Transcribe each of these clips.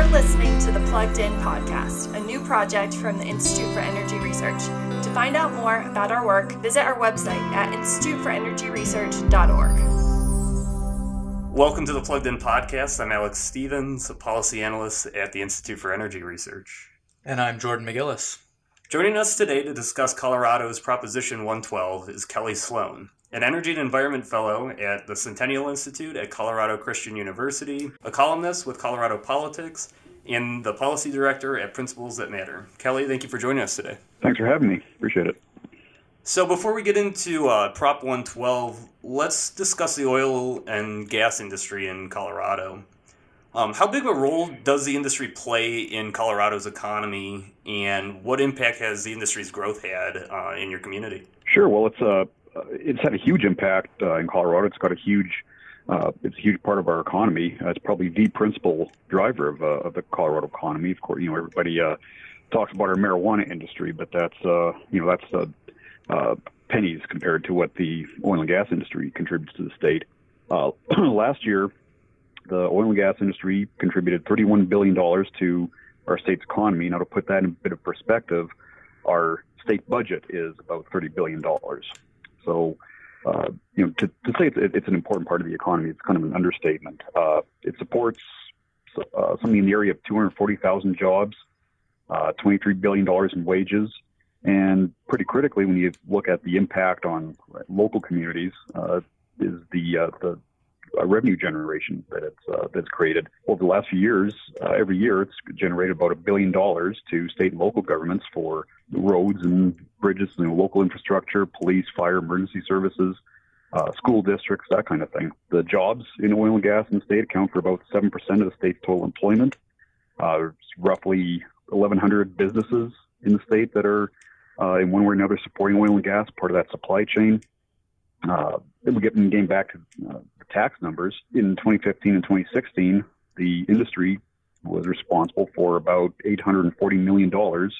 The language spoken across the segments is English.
You're listening to the Plugged In Podcast, a new project from the Institute for Energy Research. To find out more about our work, visit our website at instituteforenergyresearch.org. Welcome to the Plugged In Podcast. I'm Alex Stevens, a policy analyst at the Institute for Energy Research. And I'm Jordan McGillis. Joining us today to discuss Colorado's Proposition 112 is Kelly Sloan an Energy and Environment Fellow at the Centennial Institute at Colorado Christian University, a columnist with Colorado Politics, and the Policy Director at Principles That Matter. Kelly, thank you for joining us today. Thanks for having me. Appreciate it. So, before we get into uh, Prop 112, let's discuss the oil and gas industry in Colorado. Um, how big of a role does the industry play in Colorado's economy, and what impact has the industry's growth had uh, in your community? Sure. Well, it's a it's had a huge impact uh, in Colorado. It's got a huge uh, it's a huge part of our economy. Uh, it's probably the principal driver of, uh, of the Colorado economy. Of course, you know everybody uh, talks about our marijuana industry, but that's uh, you know that's uh, uh, pennies compared to what the oil and gas industry contributes to the state. Uh, last year, the oil and gas industry contributed 31 billion dollars to our state's economy. Now, to put that in a bit of perspective, our state budget is about 30 billion dollars. So, uh, you know, to, to say it's, it's an important part of the economy, it's kind of an understatement. Uh, it supports uh, something in the area of 240,000 jobs, uh, $23 billion in wages, and pretty critically, when you look at the impact on local communities, uh, is the uh, the revenue generation that it's that's created over the last few years. Every year, it's generated about a billion dollars to state and local governments for roads and bridges, you know, local infrastructure, police, fire, emergency services, uh, school districts, that kind of thing. The jobs in oil and gas in the state account for about seven percent of the state's total employment. Uh, roughly 1,100 businesses in the state that are uh, in one way or another supporting oil and gas, part of that supply chain. Uh, then we get getting back to uh, the tax numbers. In 2015 and 2016, the industry was responsible for about 840 million dollars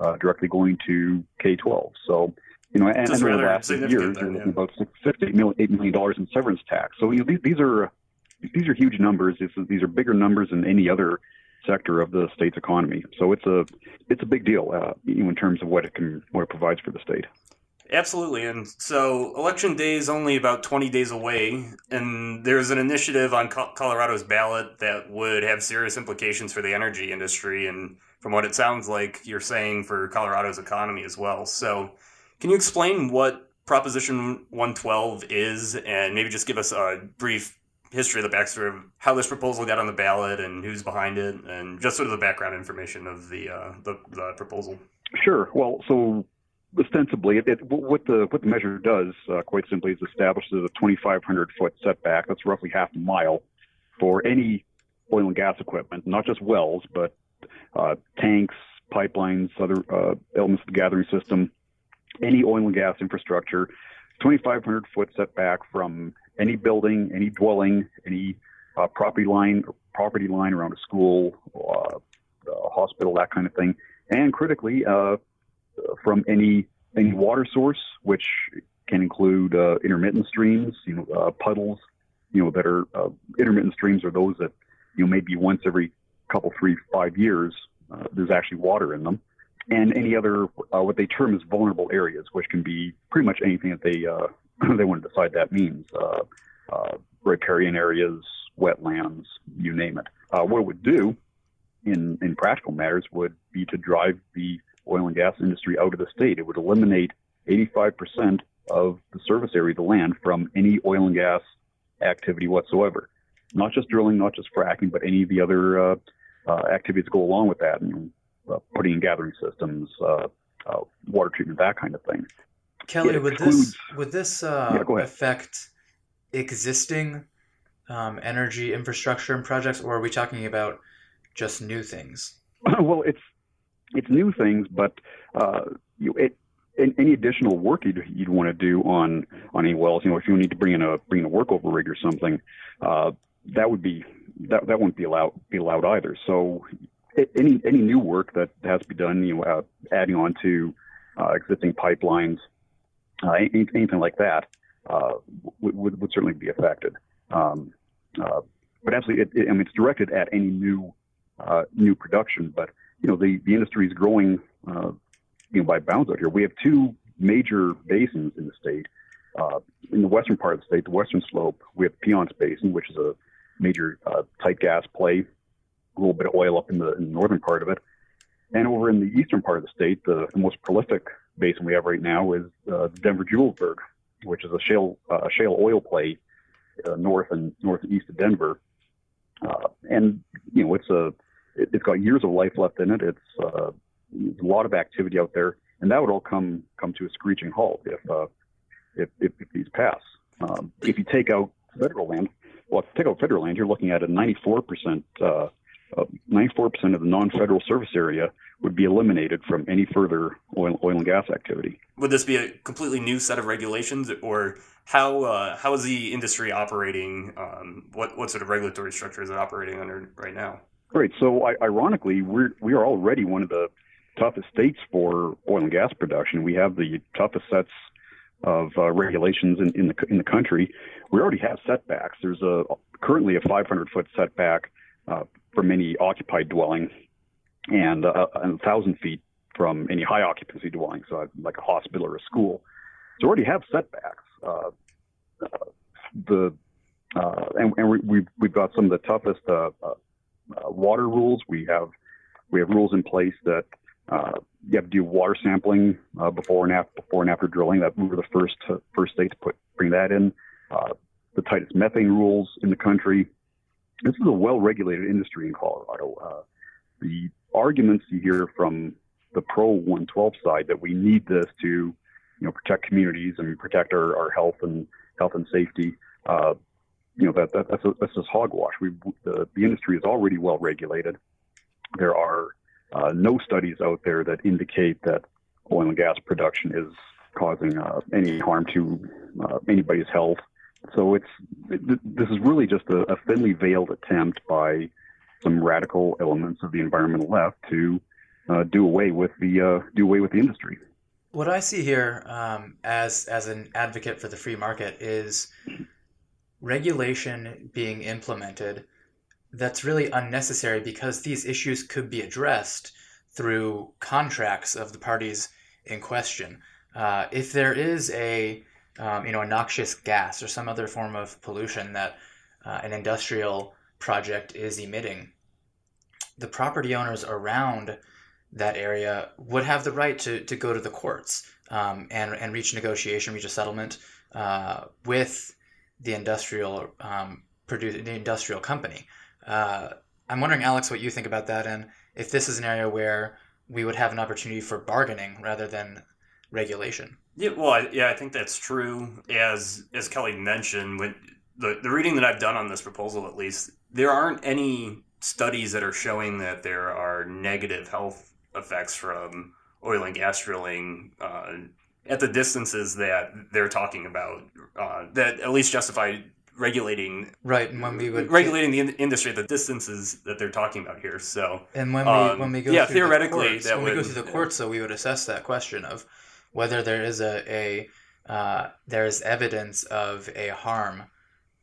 uh, directly going to K-12. So, you know, and, and over the last years, then, yeah. about 50 million, eight million dollars in severance tax. So, you know, these, these are these are huge numbers. these are bigger numbers than any other sector of the state's economy. So it's a it's a big deal uh, in terms of what it can what it provides for the state. Absolutely. And so election day is only about 20 days away, and there's an initiative on Colorado's ballot that would have serious implications for the energy industry. And from what it sounds like, you're saying for Colorado's economy as well. So, can you explain what Proposition 112 is, and maybe just give us a brief history of the backstory of how this proposal got on the ballot and who's behind it, and just sort of the background information of the uh, the, the proposal? Sure. Well, so ostensibly, it, it, what the what the measure does, uh, quite simply, is establishes a 2,500 foot setback. That's roughly half a mile for any oil and gas equipment, not just wells, but uh, tanks, pipelines, other uh, elements of the gathering system, any oil and gas infrastructure. 2,500 foot setback from any building, any dwelling, any uh, property line, property line around a school, uh, a hospital, that kind of thing, and critically uh, from any any water source, which can include uh, intermittent streams, you know, puddles, you know, that are intermittent streams are those that you know maybe once every couple, three, five years, uh, there's actually water in them, and any other uh, what they term as vulnerable areas, which can be pretty much anything that they uh, they want to decide that means. Uh, uh, riparian areas, wetlands, you name it. Uh, what it would do in, in practical matters would be to drive the oil and gas industry out of the state. It would eliminate 85% of the surface area of the land from any oil and gas activity whatsoever. Not just drilling, not just fracking, but any of the other uh, activities that go along with that, and uh, putting in gathering systems, uh, uh, water treatment, that kind of thing. Kelly, would this would this uh, yeah, affect existing um, energy infrastructure and projects, or are we talking about just new things? well, it's it's new things, but uh, you, it, any additional work you'd, you'd want to do on on any wells, you know, if you need to bring in a bring in a workover rig or something, uh, that would be that that wouldn't be allowed be allowed either. So any any new work that has to be done, you know, uh, adding on to uh, existing pipelines, uh, anything, like that, uh, would, would, certainly be affected. Um, uh, but absolutely, it, it, I mean, it's directed at any new new production. But you know, the the industry is growing, you know, by bounds out here. We have two major basins in the state. In the western part of the state, the western slope, we have Piceance Basin, which is a major uh, tight gas play, a little bit of oil up in the, in the northern part of it. And over in the eastern part of the state, the, the most prolific basin we have right now is uh, Denver Julesburg, which is a shale uh, shale oil play uh, north and northeast of Denver. Uh, and you know, it's a it, has got years of life left in it. It's uh, a lot of activity out there, and that would all come come to a screeching halt if uh, if, if, if, these pass. Um, if you take out federal land, well, if you take out federal land, you're looking at a 94 percent. Uh, 94% of the non-federal service area would be eliminated from any further oil, oil and gas activity. Would this be a completely new set of regulations, or how uh, how is the industry operating? Um, what what sort of regulatory structure is it operating under right now? Right. So, I, ironically, we're we are already one of the toughest states for oil and gas production. We have the toughest sets of uh, regulations in, in the in the country. We already have setbacks. There's a currently a 500 foot setback uh, from any occupied dwelling and, uh, and 1,000 feet from any high occupancy dwelling, so like a hospital or a school. So already have setbacks. Uh, uh, the uh, and, and we, we've we've got some of the toughest uh, uh, water rules. We have we have rules in place that you have to do water sampling before and after before and after drilling. That we were the first first state to put bring that in. the tightest methane rules in the country. This is a well-regulated industry in Colorado. Uh, the arguments you hear from the pro 112 side that we need this to, you know, protect communities and protect our, our health and health and safety. Uh, you know that, that that's a, that's just hogwash. We the, the industry is already well regulated. There are uh, no studies out there that indicate that oil and gas production is causing uh, any harm to uh, anybody's health. So it's it, this is really just a, a, thinly veiled attempt by some radical elements of the environmental left to uh, do away with the uh, do away with the industry. What I see here um, as as an advocate for the free market is regulation being implemented that's really unnecessary because these issues could be addressed through contracts of the parties in question. Uh, if there is a um, you know, a noxious gas or some other form of pollution that uh, an industrial project is emitting, the property owners around that area would have the right to, to go to the courts um, and, and reach negotiation, reach a settlement uh, with the industrial um, produce, the industrial company. Uh, I'm wondering, Alex, what you think about that, and if this is an area where we would have an opportunity for bargaining rather than regulation. Yeah, well, I, yeah, I think that's true. As as Kelly mentioned, when the the reading that I've done on this proposal, at least, there aren't any studies that are showing that there are negative health effects from oil and gas drilling uh, at the distances that they're talking about uh, that at least justify regulating right when we would regulating the in- industry the distances that they're talking about here so and when we um, when we go yeah theoretically courts, that when would, we go through the courts so we would assess that question of whether there is a, a uh, there is evidence of a harm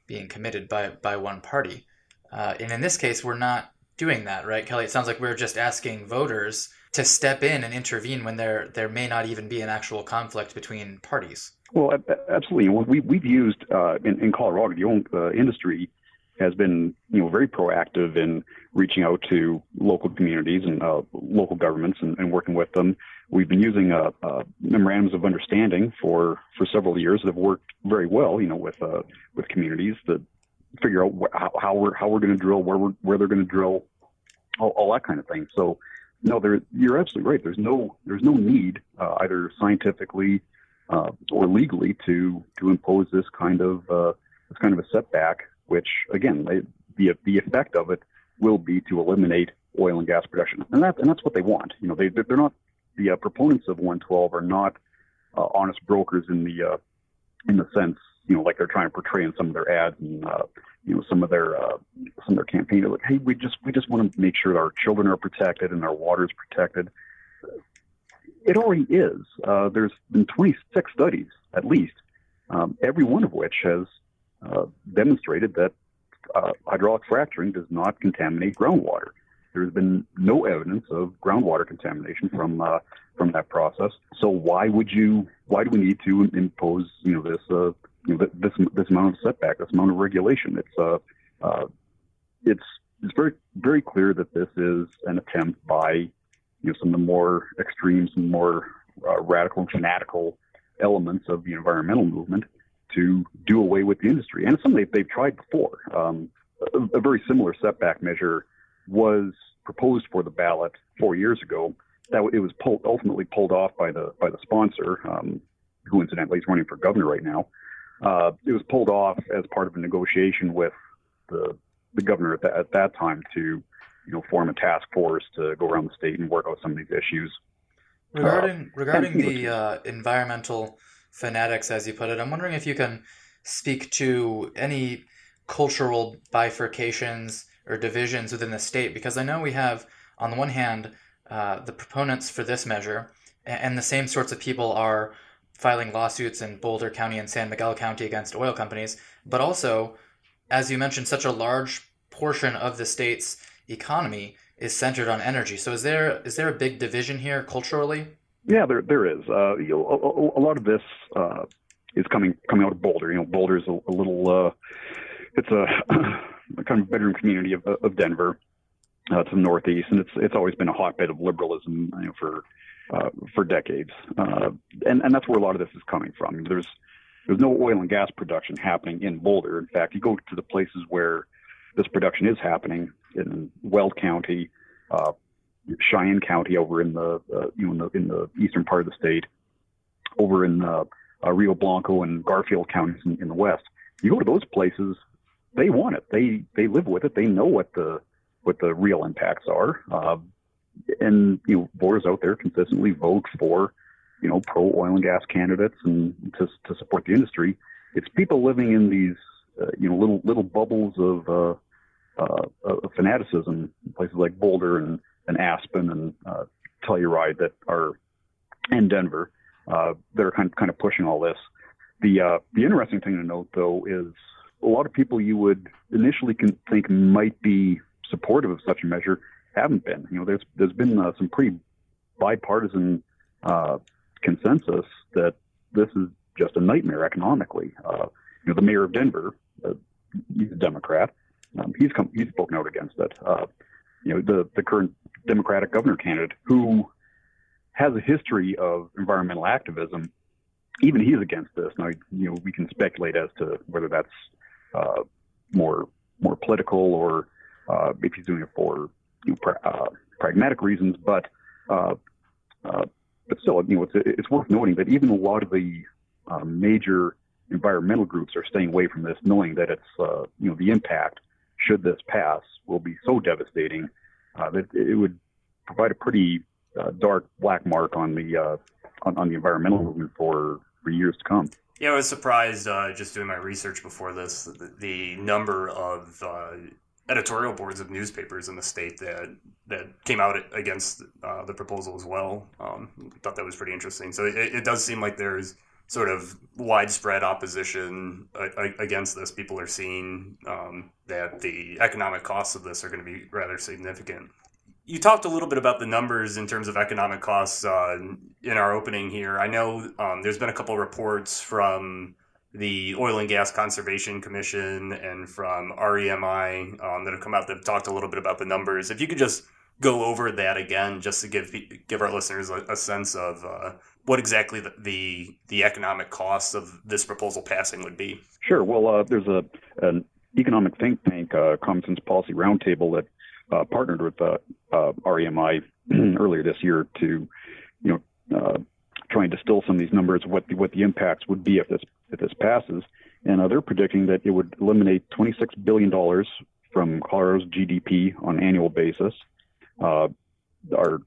being committed by by one party. Uh, and in this case, we're not doing that, right, Kelly? It sounds like we're just asking voters to step in and intervene when there there may not even be an actual conflict between parties. Well, absolutely. We we've used uh, in in Colorado the own, uh, industry has been you know very proactive in reaching out to local communities and uh, local governments and, and, working with them. We've been using uh, uh, memorandums of understanding for, for several years that have worked very well, you know, with uh, with communities that figure out wh- how, we're how we're going to drill, where we're, where they're going to drill, all, all, that kind of thing. So, no, there you're absolutely right. There's no there's no need uh, either scientifically uh, or legally to to impose this kind of this kind of a setback which again, the the effect of it will be to eliminate oil and gas production, and that and that's what they want. You know, they they're not the uh, proponents of 112 are not uh, honest brokers in the uh, in the sense you know like they're trying to portray in some of their ads and uh, you know some of their uh, some of their campaign. They're like, hey, we just we just want to make sure our children are protected and our water is protected. It already is. Uh, there's been 26 studies at least, um, every one of which has uh, demonstrated that uh, hydraulic fracturing does not contaminate groundwater. there's been no evidence of groundwater contamination from uh, from that process. So why would you? Why do we need to impose you know this this this amount of setback, this amount of regulation? It's uh, uh it's it's very very clear that this is an attempt by you know some of the more extreme, some more uh, radical and fanatical elements of the environmental movement to do away with the industry. And it's something they've, they've tried before. Um, a, a, very similar setback measure was proposed for the ballot four years ago. That it was pulled, ultimately pulled off by the by the sponsor, um, who incidentally is running for governor right now. Uh, it was pulled off as part of a negotiation with the the governor at, at that time to you know form a task force to go around the state and work out some of these issues. Regarding uh, regarding the uh, environmental fanatics, as you put it, I'm wondering if you can speak to any cultural bifurcations or divisions within the state, because I know we have, on the one hand, uh, the proponents for this measure, and the same sorts of people are filing lawsuits in Boulder County and San Miguel County against oil companies, but also, as you mentioned, such a large portion of the state's economy is centered on energy. So is there is there a big division here culturally? Yeah, there there is. Uh, you know, a, a, lot of this uh, is coming coming out of Boulder. You know, Boulder is a, a little. Uh, it's a, a, kind of bedroom community of, of Denver. Uh, to the northeast, and it's it's always been a hotbed of liberalism you know, for uh, for decades, uh, and and that's where a lot of this is coming from. There's there's no oil and gas production happening in Boulder. In fact, you go to the places where this production is happening in Weld County, uh, Cheyenne County over in the uh, you know in the, in the eastern part of the state, over in uh, uh, Rio Blanco and Garfield counties in, in the west. You go to those places, they want it. They they live with it. They know what the what the real impacts are. And you know, voters out there consistently vote for you know pro oil and gas candidates and to to support the industry. It's people living in these uh, you know little little bubbles of uh, uh, fanaticism, in places like Boulder and and Aspen and uh, Telluride that are in Denver uh, that are kind of, kind of pushing all this. The uh, the interesting thing to note though is a lot of people you would initially think might be supportive of such a measure haven't been. You know, there's there's been uh, some pretty bipartisan uh, consensus that this is just a nightmare economically. Uh, you know, the mayor of Denver, uh, he's a Democrat. Um, he's come, he's spoken out against it. Uh, you know, the the current Democratic governor candidate who has a history of environmental activism, even he's against this. Now, you know, we can speculate as to whether that's uh, more more political or uh, if he's doing it for you know, uh, pragmatic reasons. But uh, uh, but still, you know, it's it's worth noting that even a lot of the uh, major environmental groups are staying away from this, knowing that it's you know the impact should this pass will be so devastating that it would provide a pretty uh, dark black mark on the uh, on, on, the environmental movement for for years to come. Yeah, I was surprised uh, just doing my research before this the, the number of uh, editorial boards of newspapers in the state that that came out against uh, the proposal as well. Um, thought that was pretty interesting. So it, it, does seem like there's sort of widespread opposition against this. People are seeing um, that the economic costs of this are going to be rather significant you talked a little bit about the numbers in terms of economic costs uh, in our opening here. I know um, there's been a couple reports from the Oil and Gas Conservation Commission and from REMI um, that have come out that have talked a little bit about the numbers. If you could just go over that again, just to give give our listeners a, a sense of uh, what exactly the, the, the economic costs of this proposal passing would be. Sure. Well, uh, there's a an economic think tank, uh, Common Sense Policy Roundtable, that uh, partnered with uh, uh, REMI earlier this year to, you know, uh, to distill some of these numbers, what the, what the impacts would be if this if this passes, and uh, they're predicting that it would eliminate 26 billion dollars from Colorado's GDP on an annual basis. Uh, our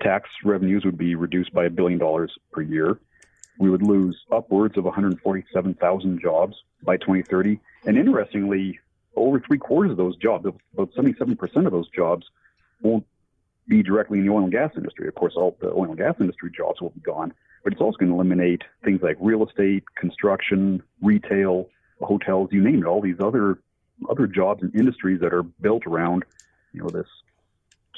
tax revenues would be reduced by a billion dollars per year. We would lose upwards of 147,000 jobs by 2030. And interestingly, over three quarters of those jobs, about 77% of those jobs, won't be directly in the oil and gas industry. Of course, all the oil and gas industry jobs will be gone, but it's also going to eliminate things like real estate, construction, retail, hotels, you name it, all these other other jobs and industries that are built around, you know, this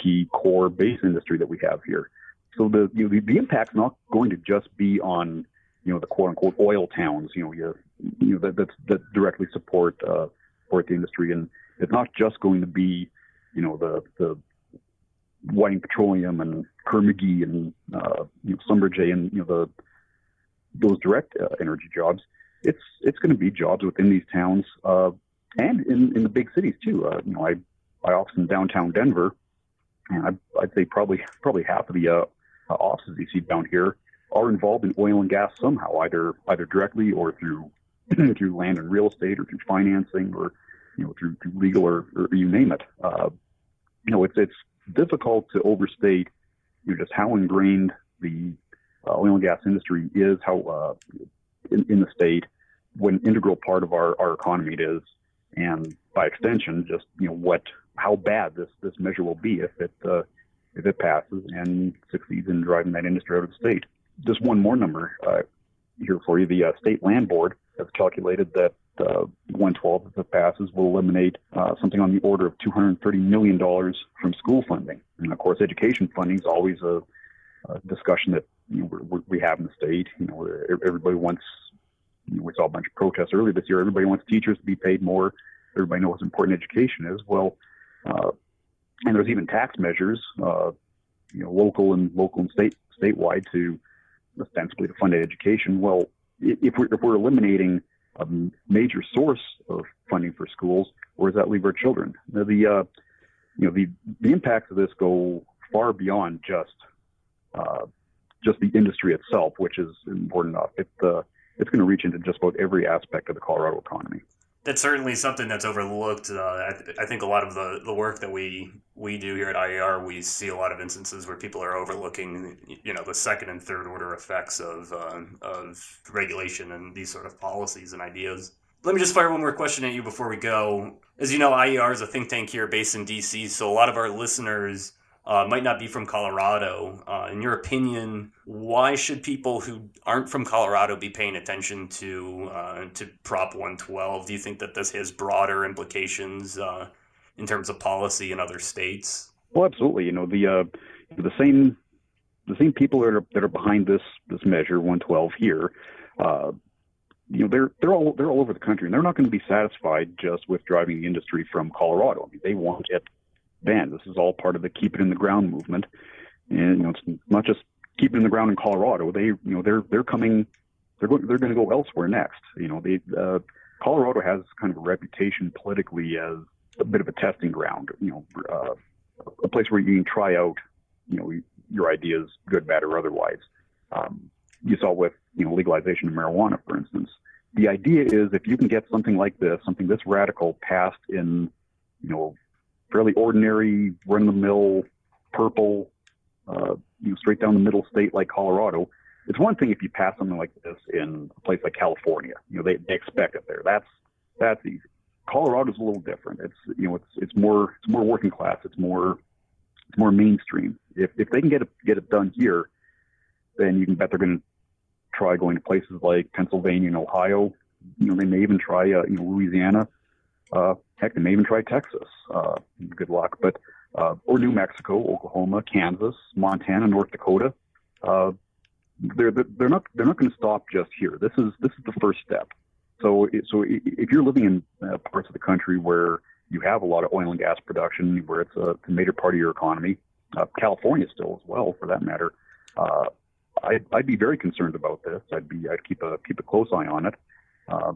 key core base industry that we have here. So the you know, the, the impact's not going to just be on you know the quote unquote oil towns. You know, you, know that that, that directly support uh, support the industry, and it's not just going to be you know the the Whiting Petroleum and Kerr-McGee and uh, you know, Schlumberger and you know the those direct uh, energy jobs. It's it's going to be jobs within these towns uh, and in, in the big cities too. Uh, you know, I I office in downtown Denver, and I, I'd say probably probably half of the uh, offices you see down here are involved in oil and gas somehow, either either directly or through through land and real estate, or through financing, or you know through, through legal or, or you name it. Uh, you know, it's it's difficult to overstate you know, just how ingrained the uh, oil and gas industry is, how uh, in, in the state, what an integral part of our, our economy it is, and by extension, just you know what how bad this this measure will be if it uh, if it passes and succeeds in driving that industry out of the state. Just one more number uh, here for you: the uh, state land board has calculated that uh, 112, if it passes, will eliminate uh, something on the order of 230 million dollars from school funding. And of course, education funding is always a, a discussion that you know, we we have in the state. You know, everybody wants. You know, we saw a bunch of protests earlier this year. Everybody wants teachers to be paid more. Everybody knows how important education is. Well, uh, and there's even tax measures, uh, you know, local and local and state statewide to ostensibly to fund education. Well, if we're if we're eliminating a major source of funding for schools, or does that leave our children? Now, the uh, you know the the impacts of this go far beyond just uh, just the industry itself, which is important enough. It, uh, it's going to reach into just about every aspect of the Colorado economy that's certainly something that's overlooked. Uh, I, th- I, think a lot of the, the work that we we do here at IER, we see a lot of instances where people are overlooking, you know, the second and third order effects of uh, of regulation and these sort of policies and ideas. Let me just fire one more question at you before we go. As you know, IER is a think tank here based in DC, so a lot of our listeners uh, might not be from Colorado. Uh, in your opinion, why should people who aren't from Colorado be paying attention to uh, to Prop 112? Do you think that this has broader implications uh, in terms of policy in other states? Well, absolutely. You know the uh, the same the same people that are that are behind this this measure 112 here. Uh, you know they're they're all they're all over the country, and they're not going to be satisfied just with driving the industry from Colorado. I mean, they want it banned. This is all part of the keep it in the ground movement, and you know it's not just keep it in the ground in Colorado. They you know they're they're coming they're going they're going to go elsewhere next. You know they uh, Colorado has kind of a reputation politically as a bit of a testing ground. You know uh, a place where you can try out you know your ideas, good, bad, or otherwise. Um, you saw with you know legalization of marijuana, for instance. The idea is if you can get something like this, something this radical passed in you know fairly ordinary, run the mill, purple, uh, you know, straight down the middle state like Colorado. It's one thing if you pass something like this in a place like California. You know, they, they expect it there. That's that's easy. Colorado's a little different. It's you know, it's it's more it's more working class. It's more it's more mainstream. If if they can get it get it done here, then you can bet they're going to try going to places like Pennsylvania and Ohio. You know, they may even try uh, you know Louisiana. Uh, heck, they may even try Texas. Uh, good luck, but uh, or New Mexico, Oklahoma, Kansas, Montana, North Dakota. Uh, they're they're not they're not going to stop just here. This is this is the first step. So so if you're living in uh, parts of the country where you have a lot of oil and gas production, where it's a, a major part of your economy, uh, California still as well, for that matter. Uh, I'd, I'd be very concerned about this. I'd be I'd keep a keep a close eye on it. Uh,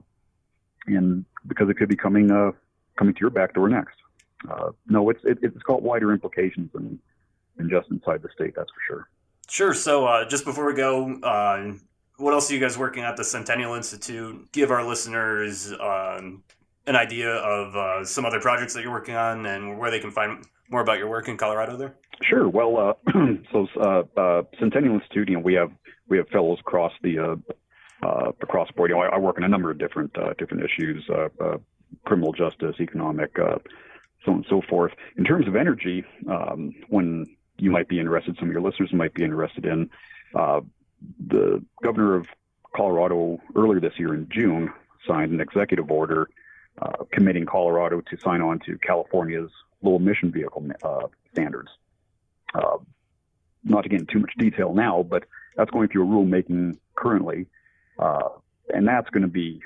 and because it could be coming uh, coming to your back door next. Uh, no, it's it, it's got wider implications than than just inside the state. That's for sure. Sure. So uh, just before we go, uh, what else are you guys working at the Centennial Institute? Give our listeners um, an idea of uh, some other projects that you're working on and where they can find more about your work in Colorado. There. Sure. Well, uh, so uh, Centennial Institute, you know, we have we have fellows across the uh, across board. You know, I, I, work on a number of different uh, different issues, uh, uh criminal justice, economic, uh, so on and so forth. In terms of energy, um, when you might be interested, some of your listeners might be interested in uh, the governor of Colorado earlier this year in June signed an executive order committing Colorado to sign on to California's low emission vehicle standards. Uh, not to get into too much detail now, but that's going through a rulemaking currently, uh, and that's going to be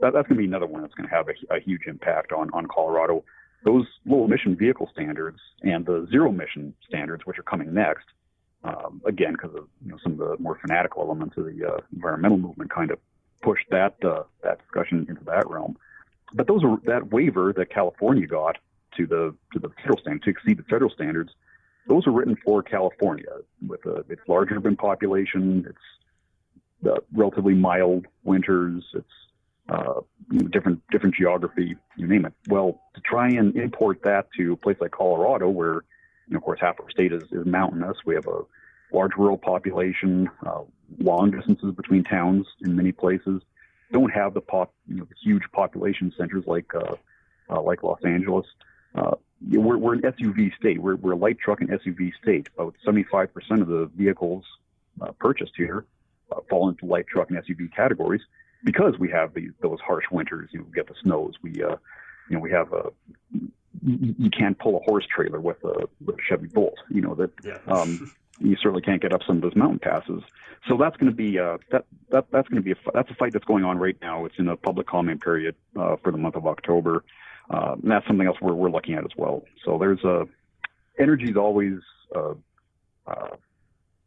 that, that's going to be another one that's going to have a, a, huge impact on on Colorado. Those low emission vehicle standards and the zero emission standards, which are coming next, um, again because of you know some of the more fanatical elements of the uh, environmental movement, kind of pushed that uh, that discussion into that realm. But those are that waiver that California got to the to the federal standard to exceed the federal standards. Those are written for California with a, its large urban population, its relatively mild winters, it's uh, you know, different different geography, you name it. Well, to try and import that to a place like Colorado, where you know, of course half of our state is, is mountainous, we have a large rural population, uh, long distances between towns in many places, don't have the pop, you know, huge population centers like uh, uh, like Los Angeles. Uh, we're, we're an SUV state. We're, we're a light truck and SUV state. About 75% of the vehicles uh, purchased here uh, fall into light truck and SUV categories because we have these those harsh winters. You know, we get the snows. We uh, you know we have a you, you can't pull a horse trailer with a, with a Chevy Bolt. You know that yeah. um, you certainly can't get up some of those mountain passes. So that's going to be uh, that that that's going to be a that's a fight that's going on right now. It's in a public comment period uh, for the month of October. Uh, and that's something else we're we're looking at as well. So there's a energy is always uh, uh,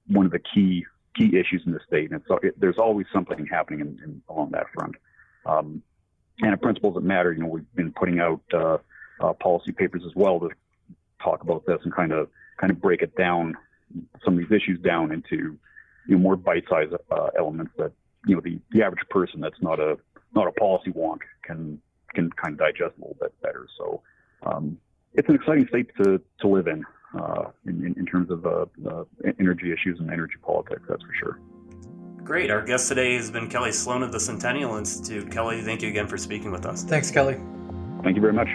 one of the key key issues in the state, and so it, there's always something happening in, in, along that front. Um, and the principles that matter, you know, we've been putting out uh, uh, policy papers as well to talk about this and kind of kind of break it down, some of these issues down into you know more bite-sized uh, elements that you know the, the average person that's not a not a policy wonk can can kind of digest a little bit better. So um, it's an exciting state to to live in uh, in, in, terms of uh, uh, energy issues and energy politics. That's for sure. Great. Our guest today has been Kelly Sloan of the Centennial Institute. Kelly, thank you again for speaking with us. Thanks, Kelly. Thank you very much.